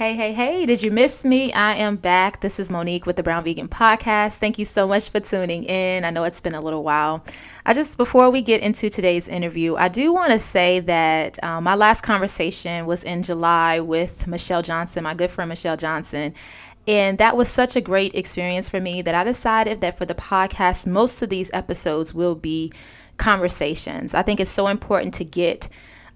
Hey, hey, hey, did you miss me? I am back. This is Monique with the Brown Vegan Podcast. Thank you so much for tuning in. I know it's been a little while. I just, before we get into today's interview, I do want to say that um, my last conversation was in July with Michelle Johnson, my good friend Michelle Johnson. And that was such a great experience for me that I decided that for the podcast, most of these episodes will be conversations. I think it's so important to get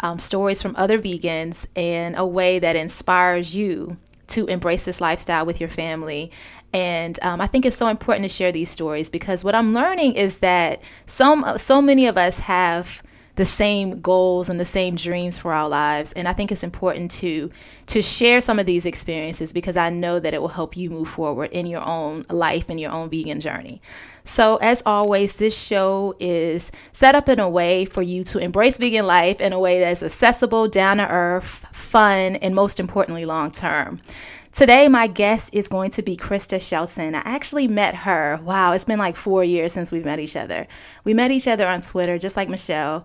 um, stories from other vegans in a way that inspires you to embrace this lifestyle with your family. And um, I think it's so important to share these stories because what I'm learning is that so, so many of us have the same goals and the same dreams for our lives. And i think it's important to to share some of these experiences because i know that it will help you move forward in your own life and your own vegan journey. So as always this show is set up in a way for you to embrace vegan life in a way that's accessible down to earth fun and most importantly long term Today, my guest is going to be Krista Shelton. I actually met her. Wow, it's been like four years since we've met each other. We met each other on Twitter, just like Michelle.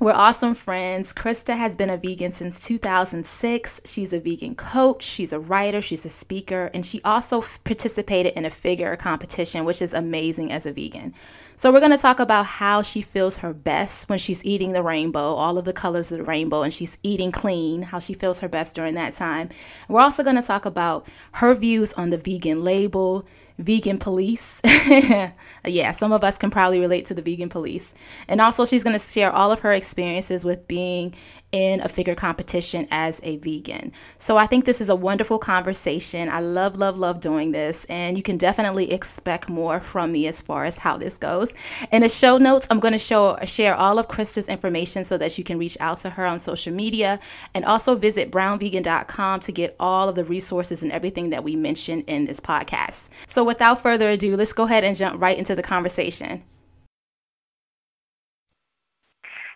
We're awesome friends. Krista has been a vegan since 2006. She's a vegan coach, she's a writer, she's a speaker, and she also participated in a figure competition, which is amazing as a vegan. So, we're going to talk about how she feels her best when she's eating the rainbow, all of the colors of the rainbow, and she's eating clean, how she feels her best during that time. We're also going to talk about her views on the vegan label, vegan police. yeah, some of us can probably relate to the vegan police. And also, she's going to share all of her experiences with being in a figure competition as a vegan. So I think this is a wonderful conversation. I love, love, love doing this, and you can definitely expect more from me as far as how this goes. In the show notes, I'm going to show share all of Krista's information so that you can reach out to her on social media, and also visit brownvegan.com to get all of the resources and everything that we mentioned in this podcast. So without further ado, let's go ahead and jump right into the conversation.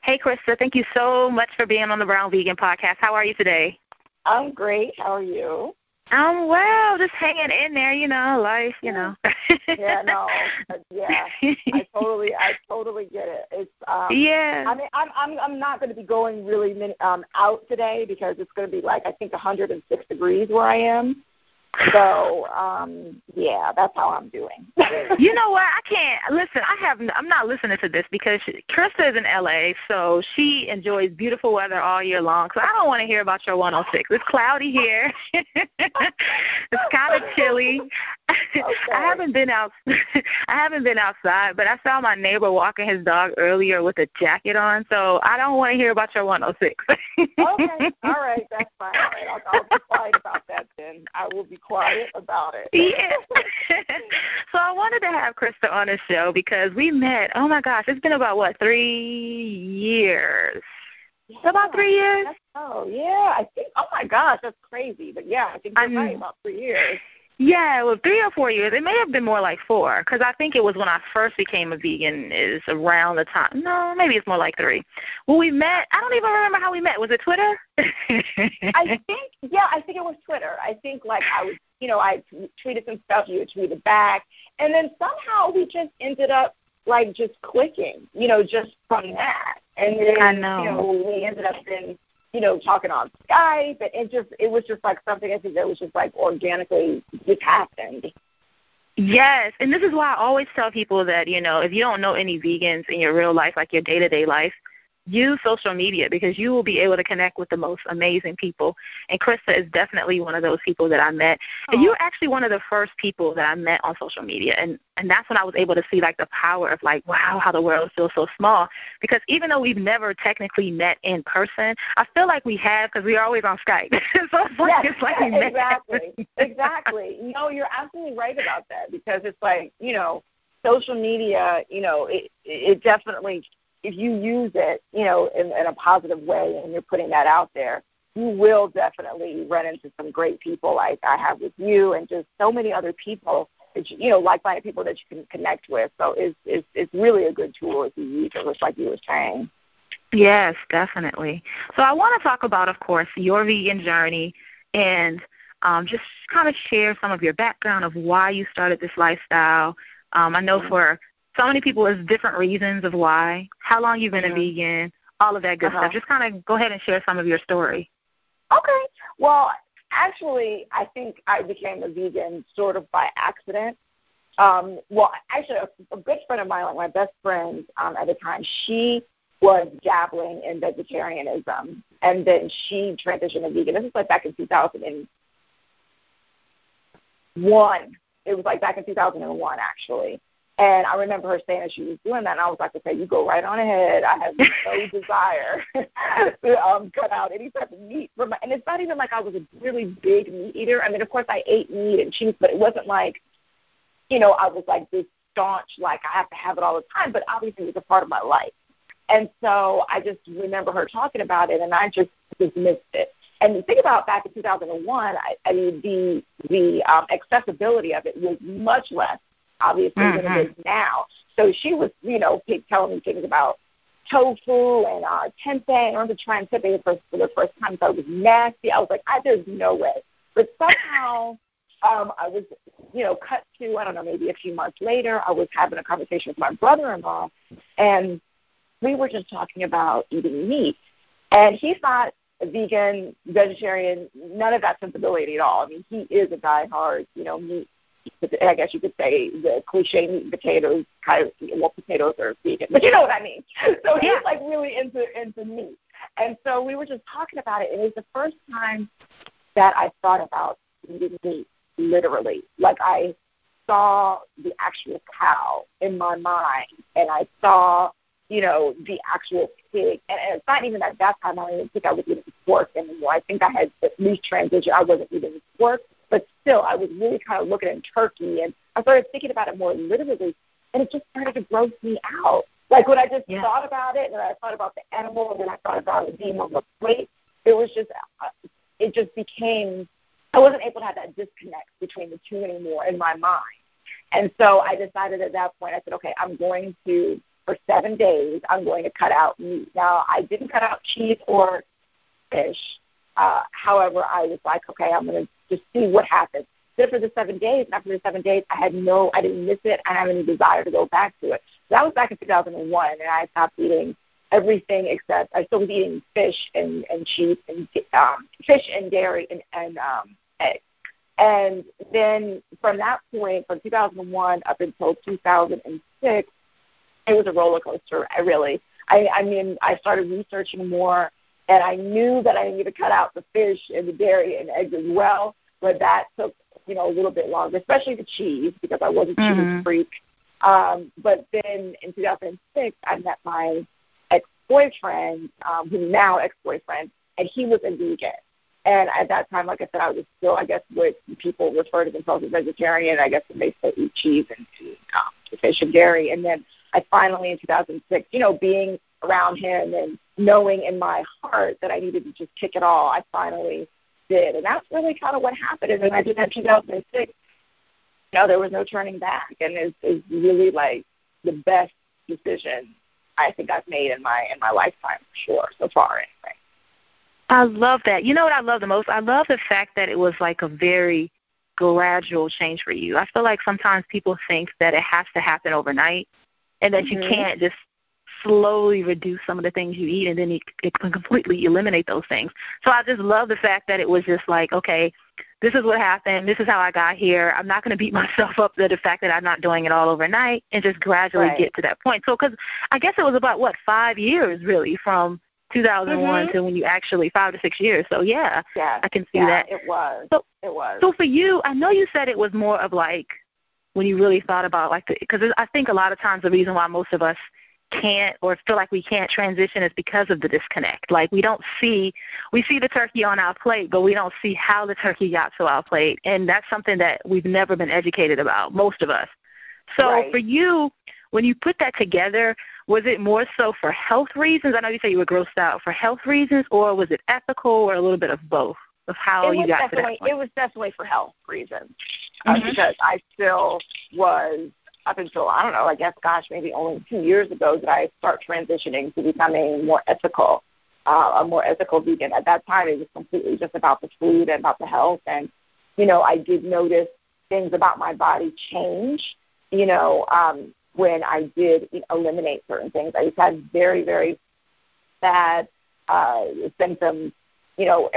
Hey, Krista, thank you so much for being on the Brown Vegan Podcast. How are you today? I'm great. How are you? I'm well, just hanging in there, you know, life, you know. yeah, no, yeah, I totally, I totally get it. It's, um, yeah. I mean, I'm, I'm, I'm not going to be going really many, um, out today because it's going to be like I think 106 degrees where I am. So, um, yeah, that's how I'm doing. you know what? I can't listen. I have. I'm not listening to this because she, Krista is in LA, so she enjoys beautiful weather all year long. So I don't want to hear about your 106. It's cloudy here. it's kind of chilly. Okay. I haven't been out. I haven't been outside, but I saw my neighbor walking his dog earlier with a jacket on. So I don't want to hear about your 106. okay, all right, that's fine. All right, I'll, I'll be quiet about that then. I will be quiet about it. Yeah. so I wanted to have Krista on the show because we met. Oh my gosh, it's been about what three years. Yeah, about three years. Oh yeah, I think. Oh my gosh, that's crazy. But yeah, I think you're I'm, right about three years. Yeah, well, three or four years. It may have been more like four, because I think it was when I first became a vegan. Is around the time. No, maybe it's more like three. Well, we met. I don't even remember how we met. Was it Twitter? I think. Yeah, I think it was Twitter. I think like I was, you know, I tweeted some stuff. You tweeted back, and then somehow we just ended up like just clicking. You know, just from that. And then I know. you know we ended up in you know, talking on Skype, and it just it was just like something I think that was just like organically just happened. Yes, and this is why I always tell people that you know if you don't know any vegans in your real life, like your day to day life, use social media because you will be able to connect with the most amazing people. And Krista is definitely one of those people that I met. And oh. you're actually one of the first people that I met on social media. And and that's when I was able to see like the power of like, wow, how the world feels so small. Because even though we've never technically met in person, I feel like we have because we're always on Skype. so it's like, yes, it's like we exactly, exactly. No, you're absolutely right about that because it's like you know, social media. You know, it it definitely if you use it, you know, in, in a positive way and you're putting that out there, you will definitely run into some great people like I have with you and just so many other people that you, you know, like-minded people that you can connect with. So it's it's it's really a good tool if you use it, just like you were saying. Yes, definitely. So I want to talk about, of course, your vegan journey and um, just kind of share some of your background of why you started this lifestyle. Um, I know for so many people has different reasons of why, how long you've been mm-hmm. a vegan, all of that good uh-huh. stuff. Just kind of go ahead and share some of your story. Okay. Well, actually, I think I became a vegan sort of by accident. Um, well, actually, a, a good friend of mine, like my best friend um, at the time, she was dabbling in vegetarianism, and then she transitioned to vegan. This is like back in 2001. It was like back in 2001, actually. And I remember her saying that she was doing that, and I was like, okay, you go right on ahead. I have no desire to um, cut out any type of meat from my. And it's not even like I was a really big meat eater. I mean, of course, I ate meat and cheese, but it wasn't like, you know, I was like this staunch, like I have to have it all the time. But obviously, it was a part of my life. And so I just remember her talking about it, and I just dismissed it. And the thing about back in 2001, I, I mean, the the um, accessibility of it was much less obviously mm-hmm. than it is now. So she was, you know, telling me things about tofu and uh, tempeh. I remember trying tempeh for, for the first time, so it was nasty. I was like, I, there's no way. But somehow um, I was, you know, cut to, I don't know, maybe a few months later, I was having a conversation with my brother-in-law, and we were just talking about eating meat. And he's not a vegan, vegetarian, none of that sensibility at all. I mean, he is a diehard, you know, meat I guess you could say the cliche meat and potatoes kind of well potatoes are vegan, but you know what I mean. So he's like really into into meat. And so we were just talking about it and it was the first time that I thought about eating meat literally. Like I saw the actual cow in my mind and I saw, you know, the actual pig. And, and it's not even at that time I didn't think I was eating pork anymore. I think I had at least transitioned. I wasn't eating pork, but still, I was really kind of looking at turkey, and I started thinking about it more literally, and it just started to gross me out. Like when I just yeah. thought about it, and I thought about the animal, and then I thought about it being on the plate, it was just, uh, it just became, I wasn't able to have that disconnect between the two anymore in my mind. And so I decided at that point, I said, okay, I'm going to, for seven days, I'm going to cut out meat. Now, I didn't cut out cheese or fish. Uh, however, I was like, okay, I'm going to just see what happens. Did it for the seven days, after the seven days, I had no, I didn't miss it, I have any desire to go back to it. So that was back in 2001, and I stopped eating everything except I still was eating fish and and cheese and um, fish and dairy and and um, eggs. And then from that point, from 2001 up until 2006, it was a roller coaster. I really, I, I mean, I started researching more and I knew that I needed to cut out the fish and the dairy and eggs as well, but that took you know a little bit longer, especially the cheese because I was a mm-hmm. cheese freak. Um, but then in 2006, I met my ex-boyfriend, um, who's now ex-boyfriend, and he was a vegan. And at that time, like I said, I was still, I guess, what people refer to themselves as vegetarian. I guess they still eat cheese and, um, fish and dairy. And then I finally, in 2006, you know, being around him and knowing in my heart that I needed to just kick it all, I finally did. And that's really kind of what happened. And then I did that 2006. You know, there was no turning back. And it's, it's really like the best decision I think I've made in my in my lifetime for sure so far anyway. I love that. You know what I love the most? I love the fact that it was like a very gradual change for you. I feel like sometimes people think that it has to happen overnight and that mm-hmm. you can't just slowly reduce some of the things you eat and then it, it can completely eliminate those things. So I just love the fact that it was just like, okay, this is what happened. This is how I got here. I'm not going to beat myself up for the fact that I'm not doing it all overnight and just gradually right. get to that point. So, because I guess it was about what five years really from 2001 mm-hmm. to when you actually five to six years. So yeah, yeah, I can see yeah, that. It was. So it was. So for you, I know you said it was more of like when you really thought about like because I think a lot of times the reason why most of us can't or feel like we can't transition is because of the disconnect. Like we don't see we see the turkey on our plate, but we don't see how the turkey got to our plate. And that's something that we've never been educated about, most of us. So right. for you, when you put that together, was it more so for health reasons? I know you said you were grossed out for health reasons, or was it ethical, or a little bit of both of how you got to that point? It was definitely for health reasons uh, mm-hmm. because I still was up until I don't know, I guess, gosh, maybe only two years ago did I start transitioning to becoming more ethical, uh, a more ethical vegan. At that time, it was completely just about the food and about the health, and you know, I did notice things about my body change. You know, um, when I did eliminate certain things, I just had very, very bad uh, symptoms. You know,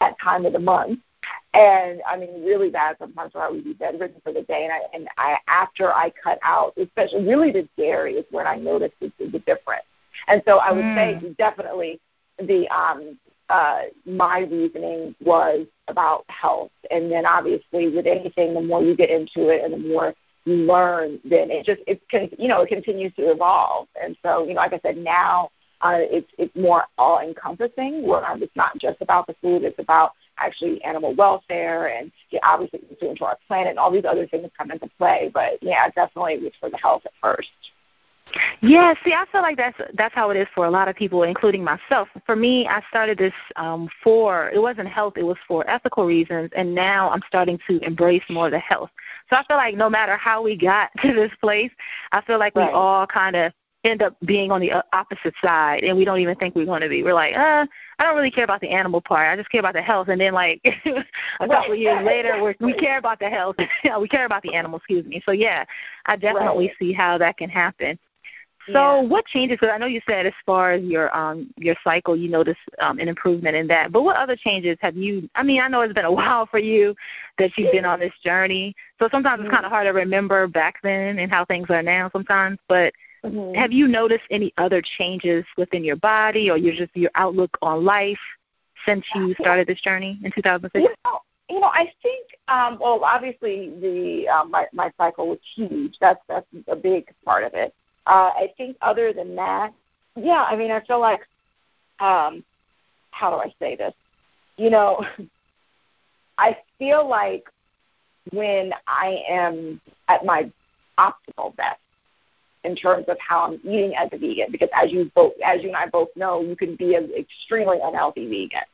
that time of the month. And I mean, really bad sometimes where I would be bedridden for the day. And I, and I, after I cut out, especially really the dairy is when I noticed the, the difference. And so I would mm. say definitely the um, uh, my reasoning was about health. And then obviously with anything, the more you get into it and the more you learn, then it just it can you know it continues to evolve. And so you know, like I said, now uh, it's it's more all encompassing. Where it's not just about the food; it's about actually animal welfare and yeah, obviously it's doing to our planet and all these other things come into play. But yeah, definitely it's for the health at first. Yeah, see, I feel like that's that's how it is for a lot of people, including myself. For me, I started this um, for it wasn't health; it was for ethical reasons, and now I'm starting to embrace more of the health. So I feel like no matter how we got to this place, I feel like right. we all kind of end up being on the uh, opposite side, and we don't even think we're going to be. We're like, uh, I don't really care about the animal part. I just care about the health. And then like a couple of years later, we're, we care about the health. we care about the animal. Excuse me. So yeah, I definitely right. see how that can happen. So yeah. what changes? Because I know you said as far as your um your cycle, you noticed um, an improvement in that. But what other changes have you? I mean, I know it's been a while for you that you've been on this journey. So sometimes mm-hmm. it's kind of hard to remember back then and how things are now sometimes. But mm-hmm. have you noticed any other changes within your body or your just your outlook on life since you started this journey in 2006? You know, you know, I think um, well, obviously the um, my my cycle was huge. That's that's a big part of it. Uh, I think other than that, yeah, I mean, I feel like, um, how do I say this? You know, I feel like when I am at my optimal best in terms of how I'm eating as a vegan, because as you both, as you and I both know, you can be an extremely unhealthy vegan.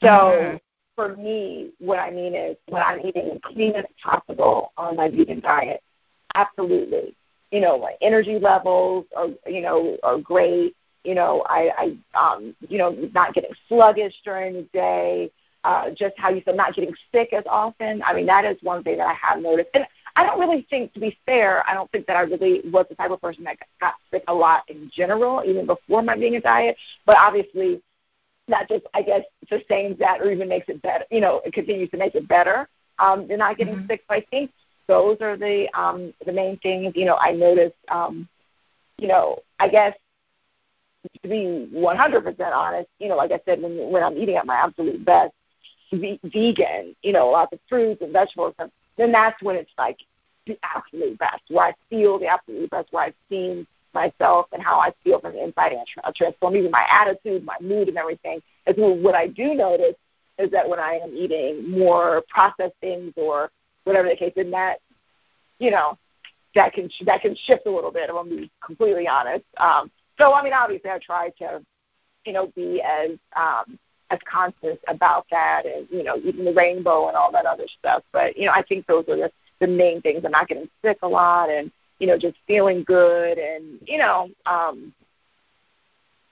So mm-hmm. for me, what I mean is when I'm eating as clean as possible on my vegan diet, absolutely you know, my energy levels are, you know, are great. You know, I, I, um, you know, not getting sluggish during the day. Uh, just how you said, not getting sick as often. I mean, that is one thing that I have noticed. And I don't really think, to be fair, I don't think that I really was the type of person that got sick a lot in general, even before my vegan diet. But obviously, that just, I guess, sustains that or even makes it better. You know, it continues to make it better. Um, you're not getting mm-hmm. sick. So I think those are the um, the main things. You know, I noticed. Um, you know, I guess to be 100% honest, you know, like I said, when when I'm eating at my absolute best, ve- vegan, you know, lots of fruits and vegetables, and then that's when it's like the absolute best, where I feel the absolute best, where I've seen myself and how I feel from the inside and tra- transform even my attitude, my mood, and everything. Is what I do notice is that when I am eating more processed things or whatever the case, then that, you know, that can that can shift a little bit. I'm gonna be completely honest. Um, so I mean, obviously, I try to, you know, be as um, as conscious about that, and you know, eating the rainbow and all that other stuff. But you know, I think those are the the main things. I'm not getting sick a lot, and you know, just feeling good, and you know, um,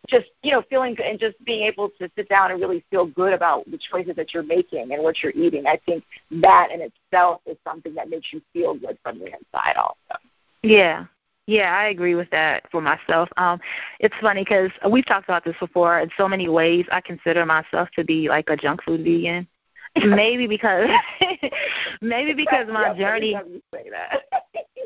just you know feeling good and just being able to sit down and really feel good about the choices that you're making and what you're eating i think that in itself is something that makes you feel good from the inside also yeah yeah i agree with that for myself. Um it's funny because we've talked about this before in so many ways i consider myself to be like a junk food vegan. Maybe because maybe because my journey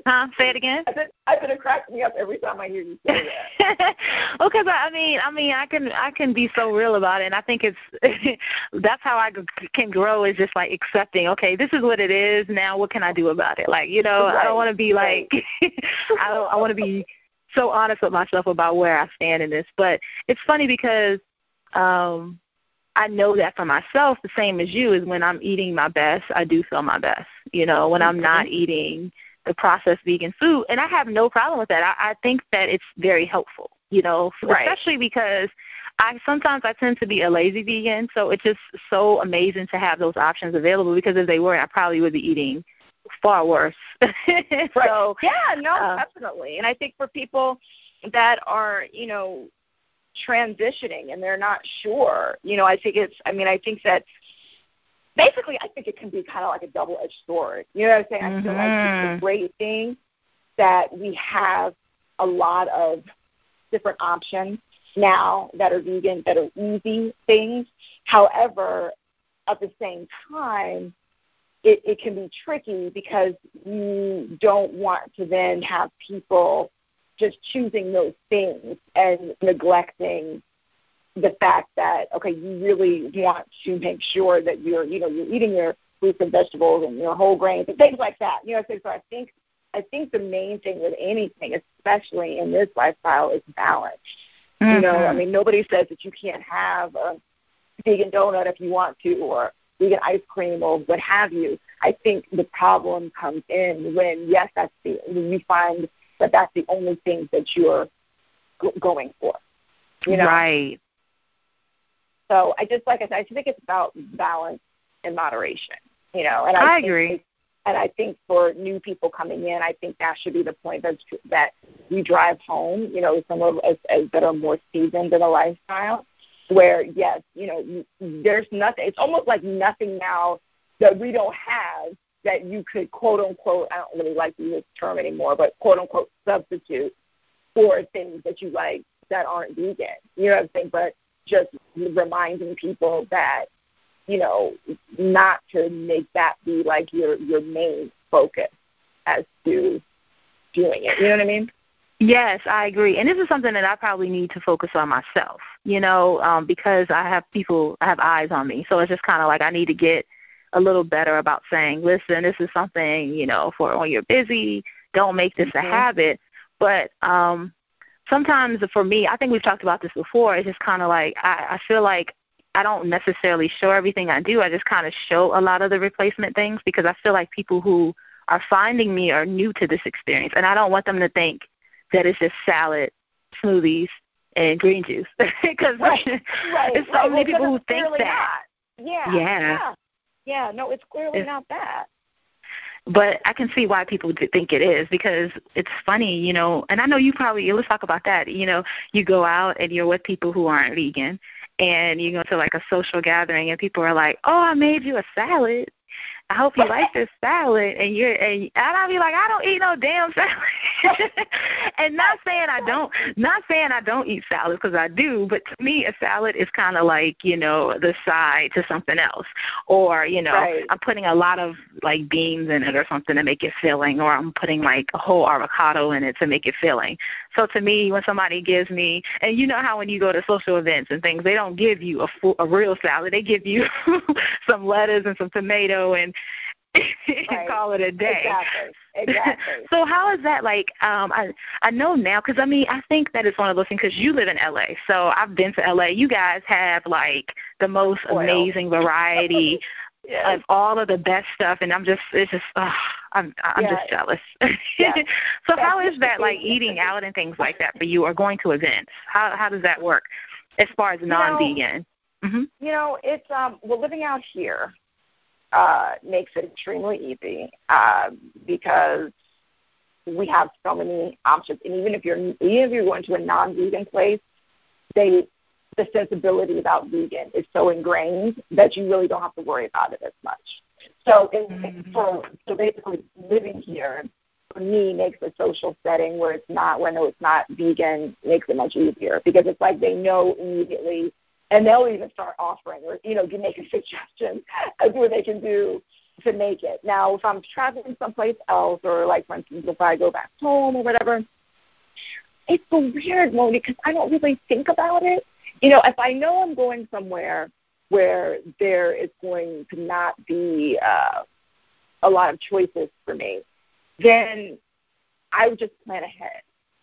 Huh? Say it again. I said, I said it cracks me up every time I hear you say that. well, because I, I mean, I mean, I can I can be so real about it, and I think it's that's how I can grow is just like accepting. Okay, this is what it is. Now, what can I do about it? Like, you know, right. I don't want to be like, I don't. I want to be so honest with myself about where I stand in this. But it's funny because um I know that for myself, the same as you, is when I'm eating my best, I do feel my best. You know, when I'm not eating the processed vegan food, and I have no problem with that. I, I think that it's very helpful. You know, right. especially because I sometimes I tend to be a lazy vegan, so it's just so amazing to have those options available. Because if they weren't, I probably would be eating far worse. right. So yeah, no, uh, definitely. And I think for people that are, you know, transitioning and they're not sure, you know, I think it's. I mean, I think that basically, I think it can be kind of like a double-edged sword. You know what I'm saying? Mm-hmm. I feel like it's a mm-hmm. great thing that we have a lot of different options now that are vegan, that are easy things. However, at the same time, it, it can be tricky because you don't want to then have people just choosing those things and neglecting the fact that okay, you really want to make sure that you're you know you're eating your fruits and vegetables and your whole grains and things like that. You know, so, so I think I think the main thing with anything, especially in this lifestyle, is balance. Mm-hmm. You know, I mm-hmm. mean, nobody says that you can't have a vegan donut if you want to, or vegan ice cream, or what have you. I think the problem comes in when yes, that's the when you find that that's the only thing that you're g- going for. You know? Right. So I just like I said, I think it's about balance and moderation. You know, and I, I agree. And I think for new people coming in, I think that should be the point that that we drive home. You know, some of us as, that are more seasoned in the lifestyle, where yes, you know, there's nothing. It's almost like nothing now that we don't have that you could quote unquote. I don't really like this term anymore, but quote unquote substitute for things that you like that aren't vegan. You know what I'm saying? But just reminding people that you know not to make that be like your your main focus as to doing it. You know what I mean? Yes, I agree. And this is something that I probably need to focus on myself, you know, um, because I have people, I have eyes on me. So it's just kind of like I need to get a little better about saying, listen, this is something, you know, for when you're busy, don't make this mm-hmm. a habit. But um, sometimes for me, I think we've talked about this before. It's just kind of like I, I feel like I don't necessarily show everything I do. I just kind of show a lot of the replacement things because I feel like people who are finding me are new to this experience, and I don't want them to think that it's just salad, smoothies, and green juice because right, right, there's so right. many well, people who think that. Yeah, yeah, yeah, yeah. No, it's clearly it's, not that but I can see why people think it is because it's funny, you know. And I know you probably let's talk about that. You know, you go out and you're with people who aren't vegan, and you go to like a social gathering, and people are like, "Oh, I made you a salad," I hope you like this salad. And you're and, and I'll be like, I don't eat no damn salad. and not saying I don't, not saying I don't eat salad because I do, but to me, a salad is kind of like you know the side to something else, or you know, right. I'm putting a lot of like beans in it or something to make it filling, or I'm putting like a whole avocado in it to make it filling. So to me, when somebody gives me, and you know how when you go to social events and things, they don't give you a full, a real salad. They give you some lettuce and some tomato and right. call it a day. Exactly. Exactly. so how is that like? Um, I I know now because I mean I think that it's one of those things because you live in LA, so I've been to LA. You guys have like the most Oil. amazing variety. yes. Of all of the best stuff, and I'm just, it's just, uh, I'm, I'm just jealous. So, how is that like eating out and things like that for you, or going to events? How how does that work as far as non-vegan? You know, mm-hmm. you know it's um, well, living out here uh, makes it extremely easy uh, because we have so many options. And even if you're even if you're going to a non-vegan place, they the sensibility about vegan is so ingrained that you really don't have to worry about it as much. So, in, mm-hmm. for so basically living here for me makes a social setting where it's not when it's not vegan makes it much easier because it's like they know immediately and they'll even start offering or you know making suggestions as what they can do to make it. Now, if I'm traveling someplace else, or like for instance, if I go back home or whatever, it's so weird, Moni, because I don't really think about it. You know, if I know I'm going somewhere where there is going to not be uh, a lot of choices for me, then I would just plan ahead.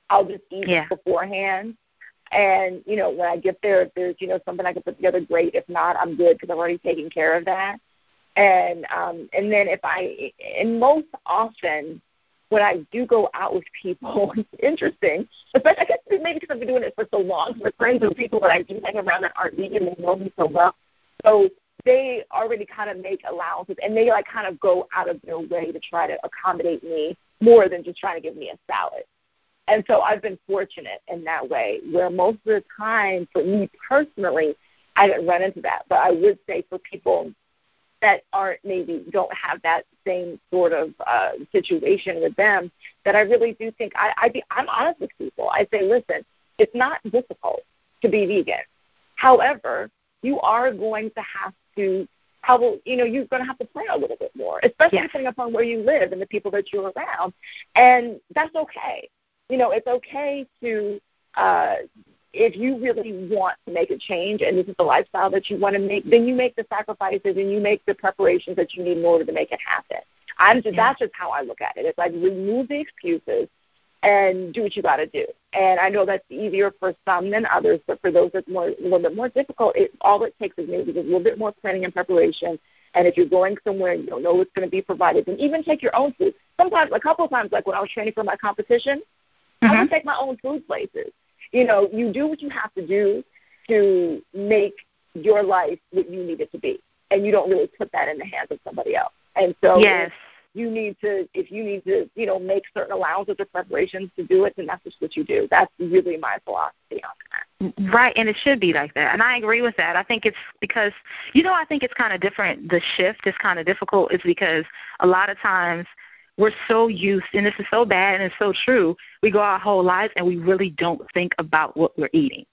I'll just eat yeah. beforehand and, you know, when I get there, if there's, you know, something I can put together, great. If not, I'm good because I've already taken care of that. And um, and then if I, and most often when I do go out with people, it's interesting. Especially, I guess maybe because I've been doing it for so long. With friends and people that I do hang around that aren't vegan and know me so well, so they already kind of make allowances and they like kind of go out of their way to try to accommodate me more than just trying to give me a salad. And so I've been fortunate in that way, where most of the time, for me personally, I didn't run into that. But I would say for people that aren't maybe don't have that same sort of uh, situation with them, that I really do think I, I be, I'm honest with people. I say, listen, it's not difficult to be vegan. However, you are going to have to probably you know you're going to have to plan a little bit more, especially yes. depending upon where you live and the people that you're around, and that's okay. You know, it's okay to uh, if you really want to make a change and this is the lifestyle that you want to make, then you make the sacrifices and you make the preparations that you need in order to make it happen. I'm just yeah. that's just how I look at it. It's like remove the excuses and do what you got to do. And I know that's easier for some than others, but for those that's more a little bit more difficult, it all it takes is maybe a little bit more planning and preparation. And if you're going somewhere and you don't know what's going to be provided, then even take your own food. Sometimes, a couple of times, like when I was training for my competition, mm-hmm. I would take my own food places. You know, you do what you have to do to make your life what you need it to be, and you don't really put that in the hands of somebody else. And so, yes. you need to, if you need to, you know, make certain allowances or preparations to do it, then that's just what you do. That's really my philosophy on that. Right, and it should be like that. And I agree with that. I think it's because, you know, I think it's kind of different. The shift is kind of difficult, is because a lot of times we're so used, and this is so bad and it's so true. We go our whole lives and we really don't think about what we're eating.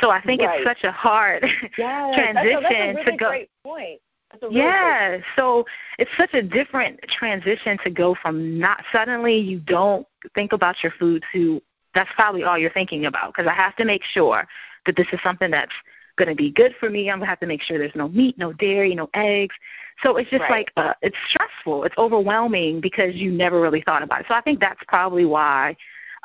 So I think right. it's such a hard yes, transition that's a, that's a really to go. Great point. Really yeah, great. so it's such a different transition to go from not suddenly you don't think about your food to that's probably all you're thinking about because I have to make sure that this is something that's going to be good for me. I'm going to have to make sure there's no meat, no dairy, no eggs. So it's just right. like uh, it's stressful. It's overwhelming because you never really thought about it. So I think that's probably why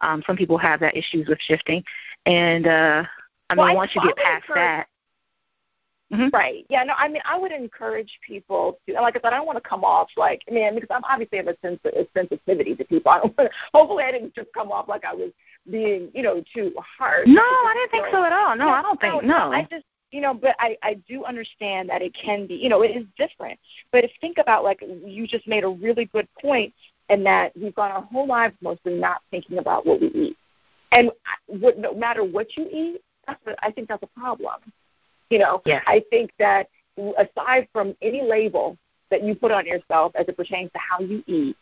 um, some people have that issues with shifting. And uh, I mean, well, once I, you get past that. Mm-hmm. Right. Yeah. No. I mean, I would encourage people to, like I said, I don't want to come off like, man, because I'm obviously have a sense a sensitivity to people. I don't. Want to, hopefully, I didn't just come off like I was being, you know, too harsh. No, I didn't think so at all. No, I don't think no. I just you know, but I, I do understand that it can be, you know, it is different. But if think about like you just made a really good point, and that we've gone our whole lives mostly not thinking about what we eat, and what, no matter what you eat, that's a, I think that's a problem. You know, yeah. I think that aside from any label that you put on yourself as it pertains to how you eat,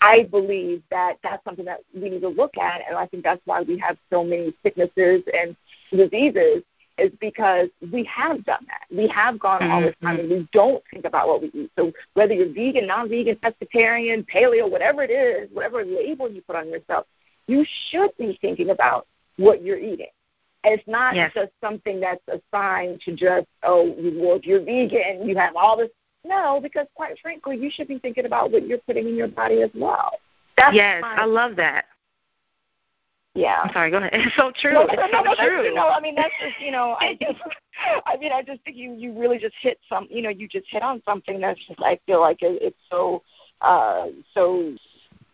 I believe that that's something that we need to look at, and I think that's why we have so many sicknesses and diseases is because we have done that. We have gone mm-hmm. all this time and we don't think about what we eat. So whether you're vegan, non-vegan, pescatarian, paleo, whatever it is, whatever label you put on yourself, you should be thinking about what you're eating. And it's not yes. just something that's assigned to just, oh, well, if you're vegan, you have all this. No, because quite frankly, you should be thinking about what you're putting in your body as well. That's yes, I love that. Yeah. I'm sorry. Go ahead. It's so true. No, it's no, so no, true. You know, I mean, that's just you know, I just, I mean, I just think you you really just hit some, you know, you just hit on something that's just I feel like it, it's so, uh, so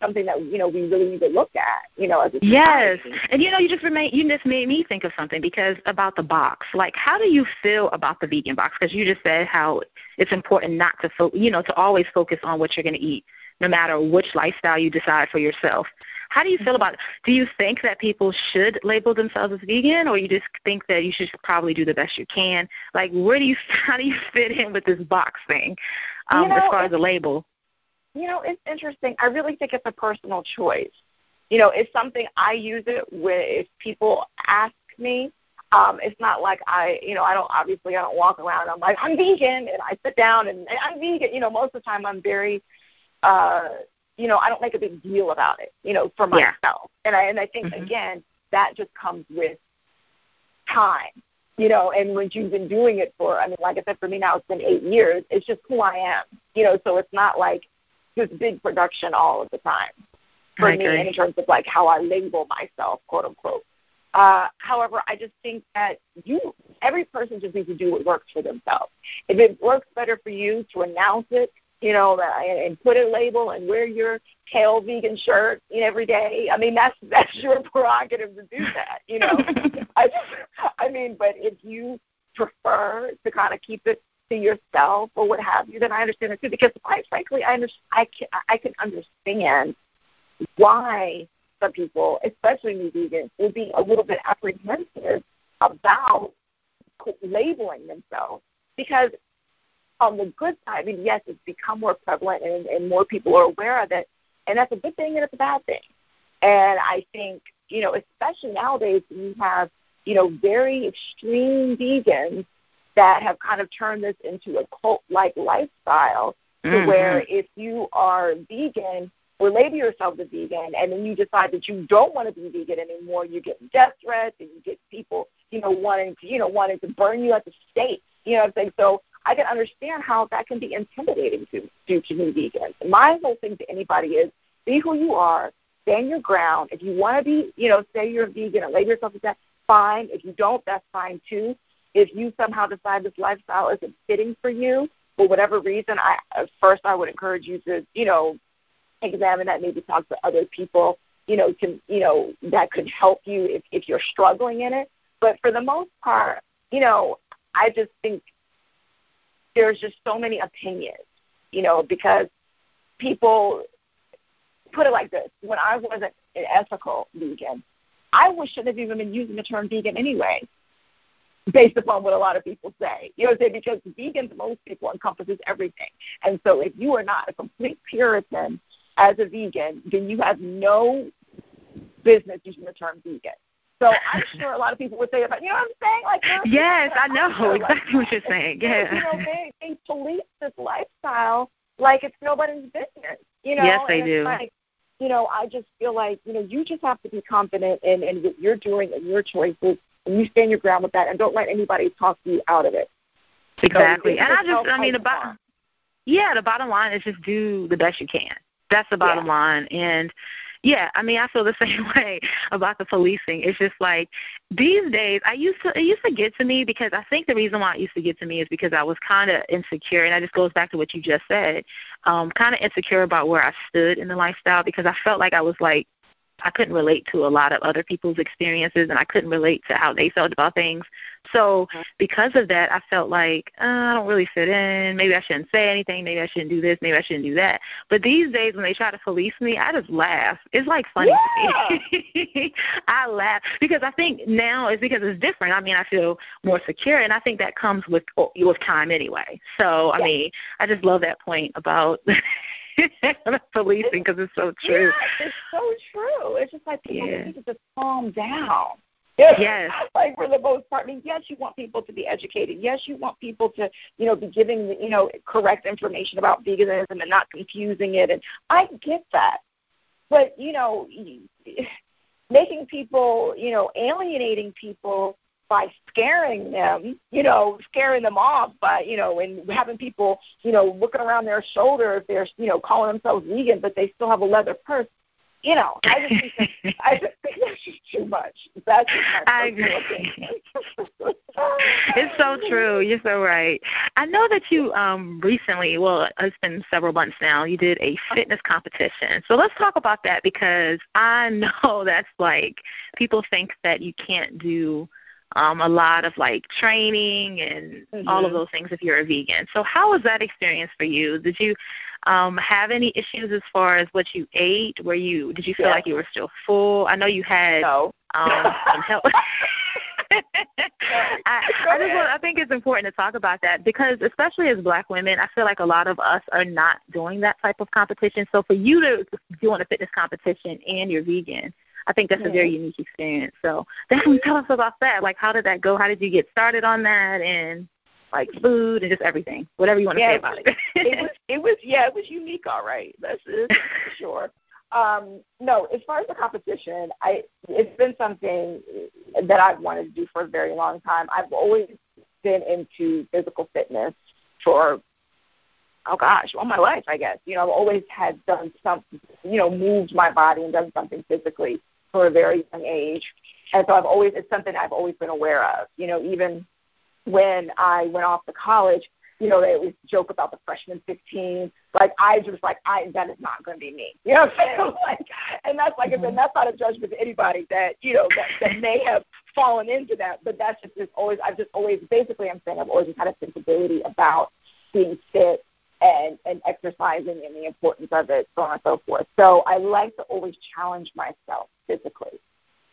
something that you know we really need to look at. You know, as a yes, and you know, you just remain, you just made me think of something because about the box. Like, how do you feel about the vegan box? Because you just said how it's important not to, fo- you know, to always focus on what you're going to eat, no matter which lifestyle you decide for yourself. How do you feel about it? Do you think that people should label themselves as vegan, or you just think that you should probably do the best you can? Like, where do you how do you fit in with this box thing um, you know, as far as the label? You know, it's interesting. I really think it's a personal choice. You know, it's something I use it with if people ask me. Um, it's not like I, you know, I don't obviously I don't walk around. I'm like I'm vegan, and I sit down and, and I'm vegan. You know, most of the time I'm very uh you know, I don't make a big deal about it, you know, for myself. Yeah. And I and I think mm-hmm. again that just comes with time, you know. And when you've been doing it for, I mean, like I said, for me now it's been eight years. It's just who I am, you know. So it's not like this big production all of the time for me in terms of like how I label myself, quote unquote. Uh, however, I just think that you, every person just needs to do what works for themselves. If it works better for you to announce it you know, and put a label and wear your kale vegan shirt every day. I mean, that's that's your prerogative to do that. You know, I just I mean, but if you prefer to kind of keep it to yourself or what have you, then I understand it too. Because quite frankly, I under, I can I can understand why some people, especially new vegans, would be a little bit apprehensive about labeling themselves because on the good side, I mean, yes, it's become more prevalent and, and more people are aware of it, and that's a good thing and it's a bad thing. And I think, you know, especially nowadays, we have, you know, very extreme vegans that have kind of turned this into a cult like lifestyle to mm-hmm. where if you are vegan or label yourself a vegan and then you decide that you don't want to be vegan anymore, you get death threats and you get people, you know, wanting to you know, wanting to burn you at the stake. You know what I'm saying? So I can understand how that can be intimidating to to, to new vegans. My whole thing to anybody is be who you are, stand your ground. If you want to be, you know, say you're a vegan and label yourself as that, fine. If you don't, that's fine too. If you somehow decide this lifestyle isn't fitting for you, for whatever reason, I first I would encourage you to, you know, examine that, maybe talk to other people, you know, to you know, that could help you if, if you're struggling in it. But for the most part, you know, I just think there's just so many opinions, you know, because people put it like this. When I wasn't an ethical vegan, I shouldn't have even been using the term vegan anyway, based upon what a lot of people say. You know what I'm saying? Because vegan to most people encompasses everything. And so if you are not a complete Puritan as a vegan, then you have no business using the term vegan. So I'm sure a lot of people would say about you know what I'm saying? Like Yes, I know sure, exactly like, what you're saying. Yeah. You know, they they police this lifestyle like it's nobody's business. You know? Yes, they and do. Like, you know, I just feel like, you know, you just have to be confident in, in what you're doing and your choices you stand your ground with that and don't let anybody talk you out of it. Exactly. So and I just I mean the bottom yeah, the bottom line is just do the best you can. That's the bottom yeah. line. And yeah, I mean, I feel the same way about the policing. It's just like these days, I used to it used to get to me because I think the reason why it used to get to me is because I was kind of insecure, and that just goes back to what you just said, um, kind of insecure about where I stood in the lifestyle because I felt like I was like I couldn't relate to a lot of other people's experiences and I couldn't relate to how they felt about things. So mm-hmm. because of that, I felt like uh, I don't really fit in. Maybe I shouldn't say anything. Maybe I shouldn't do this. Maybe I shouldn't do that. But these days, when they try to police me, I just laugh. It's like funny yeah. to me. I laugh because I think now it's because it's different. I mean, I feel more secure, and I think that comes with with time anyway. So I mean, I just love that point about policing because it's so true. Yeah, it's so true. It's just like people yeah. need to just calm down. Yes. Like for the most part, I mean, yes, you want people to be educated. Yes, you want people to, you know, be giving, you know, correct information about veganism and not confusing it. And I get that, but you know, making people, you know, alienating people by scaring them, you know, scaring them off by, you know, and having people, you know, looking around their shoulder if they're, you know, calling themselves vegan, but they still have a leather purse. You know, I just think that, I just think that's just too much. That's just my I agree. it's so true. You're so right. I know that you um recently, well, it's been several months now. You did a fitness competition. So let's talk about that because I know that's like people think that you can't do um, a lot of like training and mm-hmm. all of those things if you're a vegan. So how was that experience for you? Did you um, have any issues as far as what you ate? Were you did you feel like you were still full? I know you had no. um, some help. I, I just want, I think it's important to talk about that because especially as black women, I feel like a lot of us are not doing that type of competition. So for you to do a fitness competition and you're vegan, I think that's a very unique experience. So definitely tell us about that. Like, how did that go? How did you get started on that? And like food and just everything, whatever you want to yeah, say about it. it was, it was, yeah, it was unique. All right, that's it for sure. Um, no, as far as the competition, I it's been something that I've wanted to do for a very long time. I've always been into physical fitness for oh gosh, all my life, I guess. You know, I've always had done some, you know, moved my body and done something physically from a very young age. And so I've always, it's something I've always been aware of. You know, even when I went off to college, you know, they always joke about the freshman 15. Like, I just like, I, that is not going to be me. You know what I'm saying? Like, and that's like, mm-hmm. and that's not a judgment to anybody that, you know, that, that may have fallen into that. But that's just, just always, I've just always, basically, I'm saying I've always had a sensibility about being fit and, and exercising and the importance of it, so on and so forth. So I like to always challenge myself physically.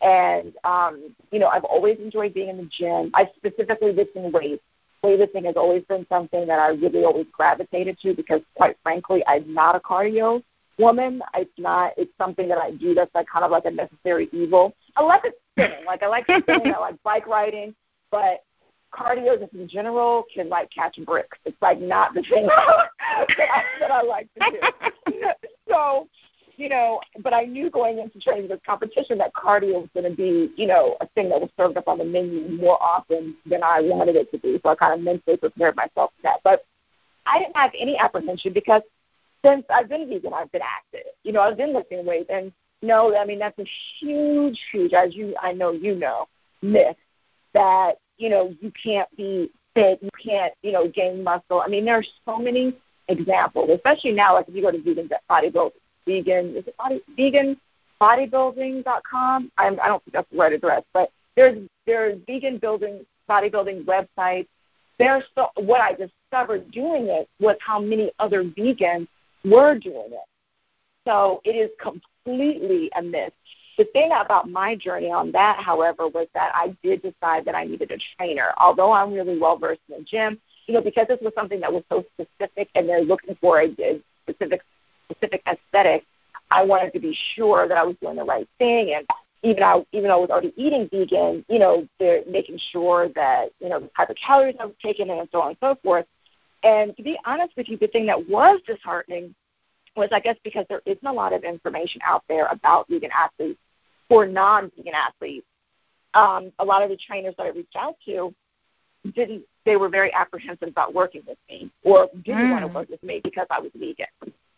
And, um, you know, I've always enjoyed being in the gym. I specifically lifting weights. Weightlifting has always been something that I really always gravitated to because, quite frankly, I'm not a cardio woman. It's not. It's something that I do that's like kind of like a necessary evil. I like it spinning. Like I like spinning. I like bike riding, but cardio just in general can like catch bricks. It's like not the thing that I, that I like to do. so, you know, but I knew going into training this competition that cardio was going to be, you know, a thing that was served up on the menu more often than I wanted it to be. So I kind of mentally prepared myself for that. But I didn't have any apprehension because since I've been vegan, I've been active. You know, I've been lifting weights, and no, I mean that's a huge, huge, as you I know you know, myth that you know you can't be fit, you can't you know gain muscle. I mean there are so many examples, especially now. Like if you go to vegan bodybuilding, vegan is it body vegan bodybuilding.com? I'm, I don't think that's the right address, but there's there's vegan building bodybuilding websites. There's so, what I discovered doing it was how many other vegans were doing it. So it is completely a myth. The thing about my journey on that, however, was that I did decide that I needed a trainer. Although I'm really well versed in the gym, you know, because this was something that was so specific and they're looking for a, specific specific aesthetic, I wanted to be sure that I was doing the right thing and even I even though I was already eating vegan, you know, they're making sure that, you know, the type of calories I was taking and so on and so forth. And to be honest with you, the thing that was disheartening was I guess because there isn't a lot of information out there about vegan athletes for non-vegan athletes. Um, a lot of the trainers that I reached out to didn't. They were very apprehensive about working with me, or didn't mm. want to work with me because I was vegan,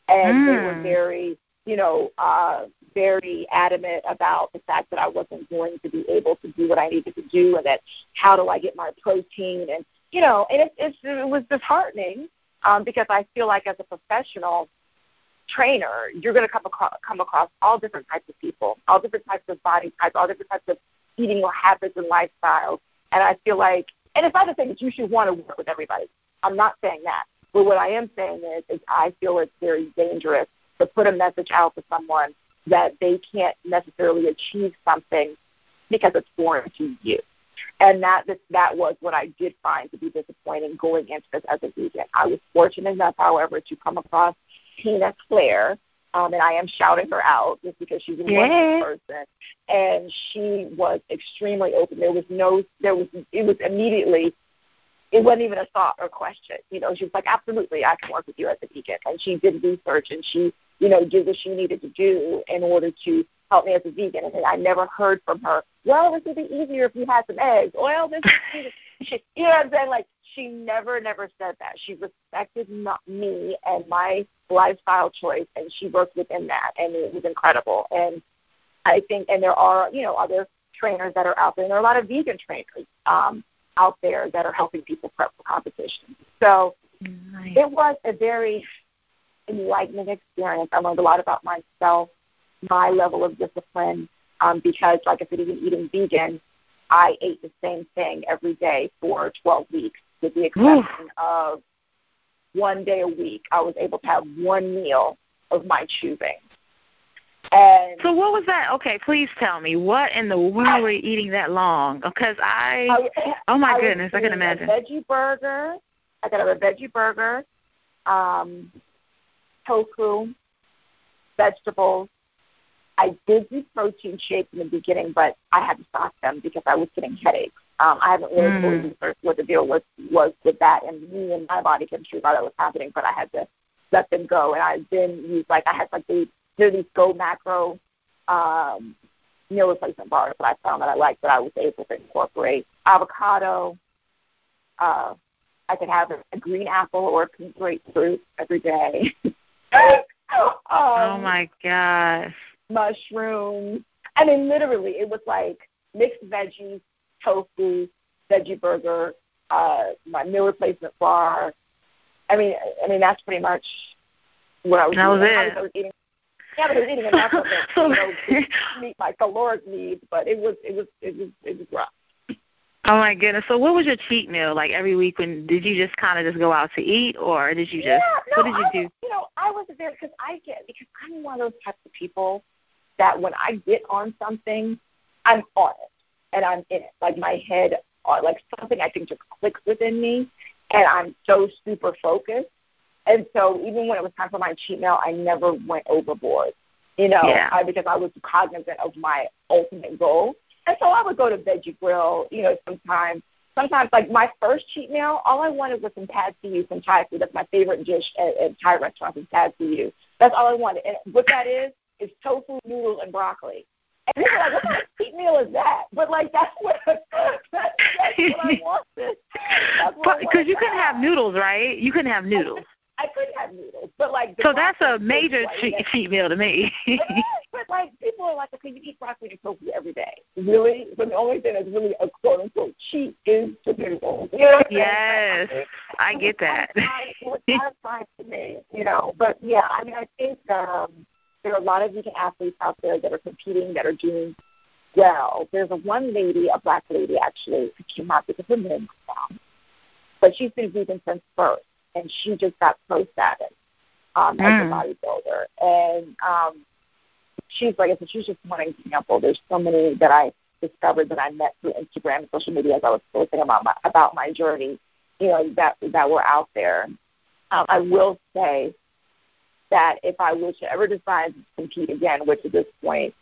and mm. they were mm. very, you know, uh, very adamant about the fact that I wasn't going to be able to do what I needed to do, and that how do I get my protein, and you know, and it, it's, it was disheartening um, because I feel like as a professional, trainer, you're going to come across, come across all different types of people, all different types of body types, all different types of eating habits and lifestyles. And I feel like, and it's not to say that you should want to work with everybody. I'm not saying that. But what I am saying is, is I feel it's very dangerous to put a message out to someone that they can't necessarily achieve something because it's foreign to you. And that that was what I did find to be disappointing going into this as a vegan. I was fortunate enough, however, to come across Tina Claire, um, and I am shouting her out just because she's a wonderful person. And she was extremely open. There was no, there was, it was immediately, it wasn't even a thought or question. You know, she was like, absolutely, I can work with you as a vegan. And she did research and she, you know, did what she needed to do in order to help me as a vegan. And I never heard from her, well, this would be easier if you had some eggs. Well, this you know what I'm saying? Like she never, never said that. She respected not me and my lifestyle choice, and she worked within that, and it was incredible. And I think, and there are, you know, other trainers that are out there, and there are a lot of vegan trainers um, out there that are helping people prep for competition. So nice. it was a very enlightening experience. I learned a lot about myself, my level of discipline, um, because, like I said, even eating vegan, I ate the same thing every day for 12 weeks, with the exception of one day a week. I was able to have one meal of my choosing. And so what was that? Okay, please tell me what in the world were you eating that long? Because I, I oh my I goodness, I can imagine. A veggie burger. I got a veggie burger, um, tofu, vegetables, I did do protein shakes in the beginning, but I had to stop them because I was getting headaches. Um, I haven't really mm. fully researched what the deal was was with that, and me and my body chemistry while that was happening, but I had to let them go. And I then used like I had like these there these Go Macro um, meal replacement bars that I found that I liked that I was able to incorporate avocado. Uh, I could have a, a green apple or a pink grapefruit every day. um, oh my gosh mushrooms. I mean, literally, it was like mixed veggies, tofu, veggie burger, uh, my meal replacement bar. I mean, I mean that's pretty much what I was. That was it. I was eating. Yeah, but I was eating enough of it so, you know, to meet my caloric needs. But it was, it was, it was, it was rough. Oh my goodness! So, what was your cheat meal like every week? When did you just kind of just go out to eat, or did you just yeah, no, what did you I do? You know, I was there because I get because I'm one of those types of people that when I get on something, I'm on it and I'm in it. Like my head, uh, like something I think just clicks within me, and I'm so super focused. And so even when it was time for my cheat meal, I never went overboard, you know, yeah. I, because I was cognizant of my ultimate goal. And so I would go to Veggie Grill, you know, sometimes sometimes like my first cheat meal, all I wanted was some pad see ew, some Thai food. That's my favorite dish at, at Thai restaurants is pad see ew. That's all I wanted. And what that is is tofu, noodles, and broccoli. And people are like, what kind of cheat meal is that? But like that's what that's, that's what I wanted. Because you couldn't have noodles, right? You couldn't have noodles. I could have noodles, but like so that's a major cheat, cheat meal to me. but like people are like, okay, you eat broccoli and tofu every day, really? But the only thing that's really a quote unquote cheat is the noodles. You know yes, I get that. It's satisfying to me, you know. But yeah, I mean, I think um, there are a lot of vegan athletes out there that are competing that are doing well. There's a one lady, a black lady actually, who came out because her name was down, but she's been vegan since birth and she just got pro status um, mm. as a hmm. bodybuilder. And um, she's like I said, she's just one example. There's so many that I discovered that I met through Instagram and social media as I was posting about my about my journey, you know, that that were out there. Um, I will say that if I were to ever decide to compete again, which at this point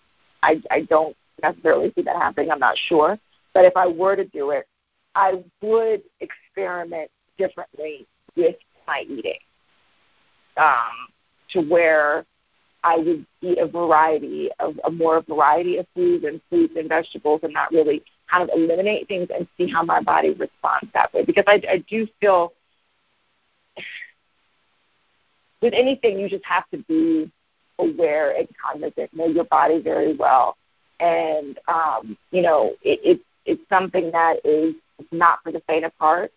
I, I don't necessarily see that happening, I'm not sure. But if I were to do it, I would experiment differently with my eating um, to where I would eat a variety of a more variety of foods and fruits and vegetables and not really kind of eliminate things and see how my body responds that way because I, I do feel with anything you just have to be aware and cognizant, know your body very well, and um, you know it, it it's something that is not for the faint of heart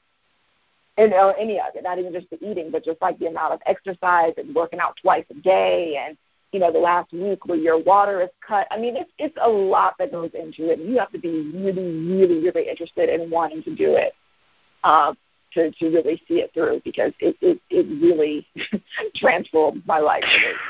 and or any of it, not even just the eating, but just like the amount of exercise and working out twice a day and you know, the last week where your water is cut. I mean, it's it's a lot that goes into it. You have to be really, really, really interested in wanting to do it. Uh, to to really see it through because it it, it really transformed my life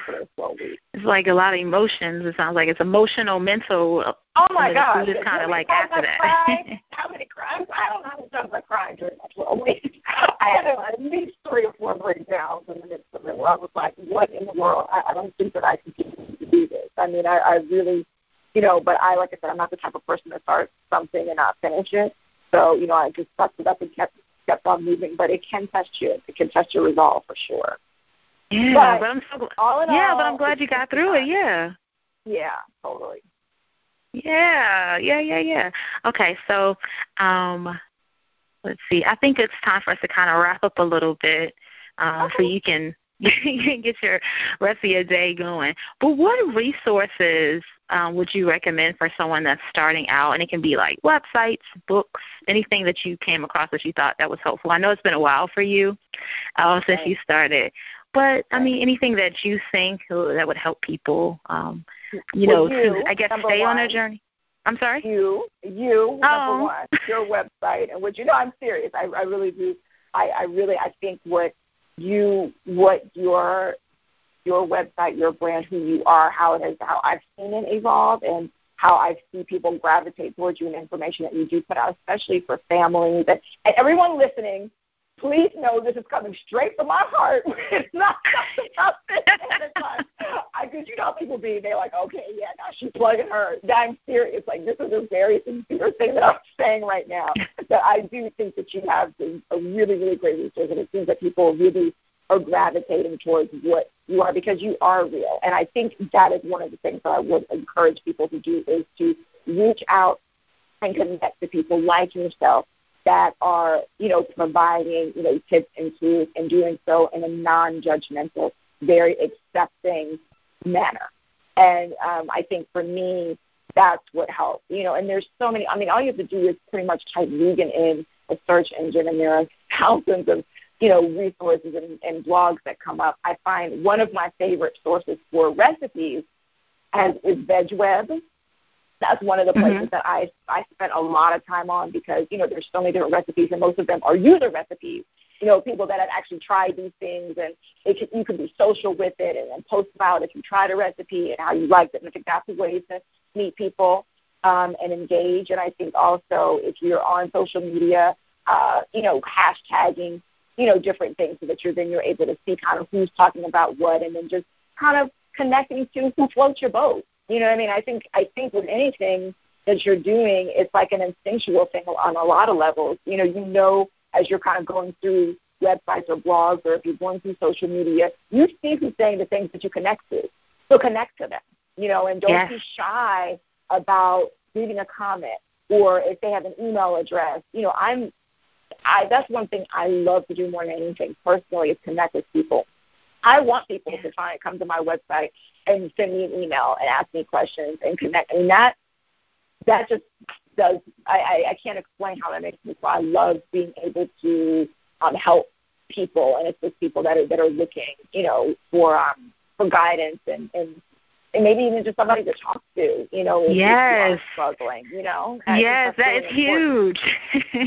for those twelve weeks. It's like a lot of emotions. It sounds like it's emotional, mental. Uh, oh my God! Is kind of like after that. how many crimes? I don't know how many times I cried during that twelve weeks. I had at least three or four breakdowns in the midst of it where I was like, "What in the world? I, I don't think that I can continue to do this." I mean, I, I really, you know, but I, like I said, I'm not the type of person to start something and not finish it. So, you know, I just sucked it up and kept kept on moving, but it can test you. It can test your resolve for sure. Yeah, but, but I'm so all in yeah, all, but I'm glad you got through it. Yeah. Yeah, totally. Yeah, yeah, yeah, yeah. Okay, so um let's see. I think it's time for us to kind of wrap up a little bit, uh, okay. so you can get your rest of your day going. But what resources um, would you recommend for someone that's starting out? And it can be like websites, books, anything that you came across that you thought that was helpful. I know it's been a while for you uh, since you started, but I mean anything that you think that would help people, um, you well, know, you, to I guess stay one, on their journey. I'm sorry. You, you, oh. number one, your website, and what you know, I'm serious. I, I really do. I, I really, I think what you what your your website, your brand, who you are, how it has how I've seen it evolve and how I see people gravitate towards you and information that you do put out, especially for families and everyone listening. Please know this is coming straight from my heart. it's not this. I because you know how people be. They're like, okay, yeah, now she's plugging her. I'm serious. Like this is a very sincere thing that I'm saying right now. that I do think that you have a really, really great resource, and it seems that people really are gravitating towards what you are because you are real. And I think that is one of the things that I would encourage people to do is to reach out and connect to people like yourself that are, you know, providing, you know, tips and tools and doing so in a non-judgmental, very accepting manner. And um, I think for me, that's what helps. You know, and there's so many. I mean, all you have to do is pretty much type vegan in a search engine, and there are thousands of you know resources and, and blogs that come up. I find one of my favorite sources for recipes as is VegWeb. That's one of the places mm-hmm. that I I spent a lot of time on because you know there's so many different recipes, and most of them are user recipes you know, people that have actually tried these things, and it can, you can be social with it and, and post about if you tried a recipe and how you liked it. And I think that's a way to meet people um, and engage. And I think also if you're on social media, uh, you know, hashtagging, you know, different things so that you're then you're able to see kind of who's talking about what, and then just kind of connecting to who floats your boat. You know what I mean? I think I think with anything, that you're doing, it's like an instinctual thing on a lot of levels. You know, you know as you're kind of going through websites or blogs or if you're going through social media, you see who's saying the things that you connect to. So connect to them, you know, and don't yes. be shy about leaving a comment or if they have an email address. You know, I'm I that's one thing I love to do more than anything personally is connect with people. I want people to try and come to my website and send me an email and ask me questions and connect. I mean that that just does I, I, I can't explain how that makes me feel. I love being able to um, help people and assist people that are that are looking, you know, for um for guidance and, and and maybe even just somebody to talk to, you know, if, yes. if struggling, you know. yes, that really is huge.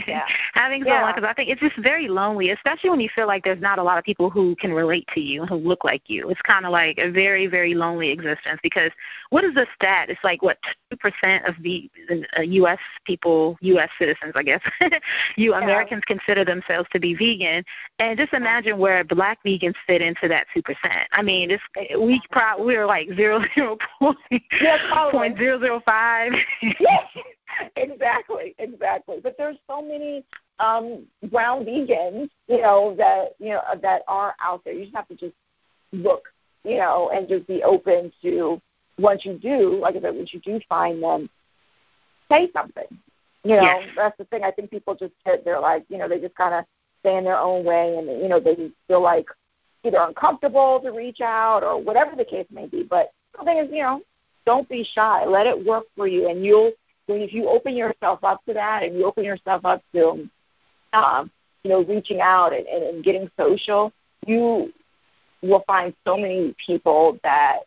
yeah. Having yeah. someone, because I think it's just very lonely, especially when you feel like there's not a lot of people who can relate to you, who look like you. It's kind of like a very, very lonely existence because what is the stat? It's like, what, 2% of the uh, U.S. people, U.S. citizens, I guess, you yeah. Americans consider themselves to be vegan. And just imagine where black vegans fit into that 2%. I mean, it's, we, pro- we're like zero zero point yes, point zero zero five. yes, exactly, exactly. But there's so many um, brown vegans, you know, that you know that are out there. You just have to just look, you know, and just be open to once you do, like I said, once you do find them, say something. You know, yes. that's the thing. I think people just they're like, you know, they just kind of stay in their own way, and you know, they feel like either uncomfortable to reach out or whatever the case may be. But thing is, you know, don't be shy. Let it work for you, and you'll when if you open yourself up to that, and you open yourself up to, um, you know, reaching out and, and, and getting social, you will find so many people that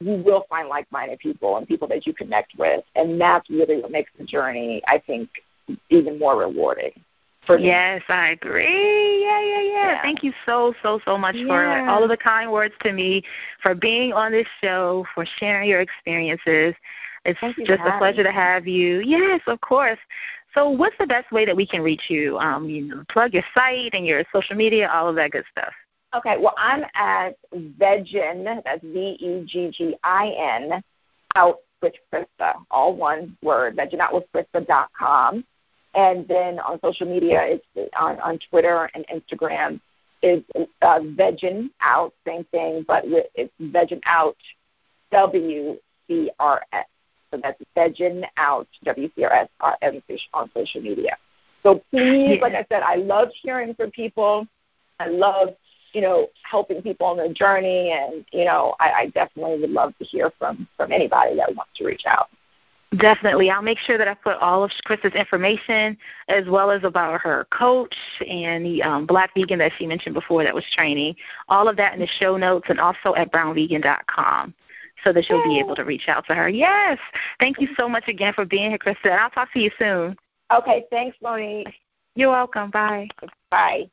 you will find like-minded people and people that you connect with, and that's really what makes the journey, I think, even more rewarding. Yes, I agree. Yeah, yeah, yeah, yeah. Thank you so, so, so much yeah. for all of the kind words to me, for being on this show, for sharing your experiences. It's just a pleasure to have you. Yes, of course. So, what's the best way that we can reach you? Um, you know, plug your site and your social media, all of that good stuff. Okay, well, I'm at Veggin, that's V E G G I N, out with Krista, all one word, vegginoutwithkrista.com. And then on social media, it's on, on Twitter and Instagram, is uh, Out, same thing, but it's Veggin Out, W C R S. So that's Veggin Out, W C R S on social media. So please, yeah. like I said, I love hearing from people. I love you know, helping people on their journey. And, you know, I, I definitely would love to hear from, from anybody that wants to reach out. Definitely. I'll make sure that I put all of Krista's information as well as about her coach and the um, black vegan that she mentioned before that was training, all of that in the show notes and also at brownvegan.com so that you'll be able to reach out to her. Yes. Thank you so much again for being here, Krista. And I'll talk to you soon. Okay. Thanks, Monique. You're welcome. Bye. Bye.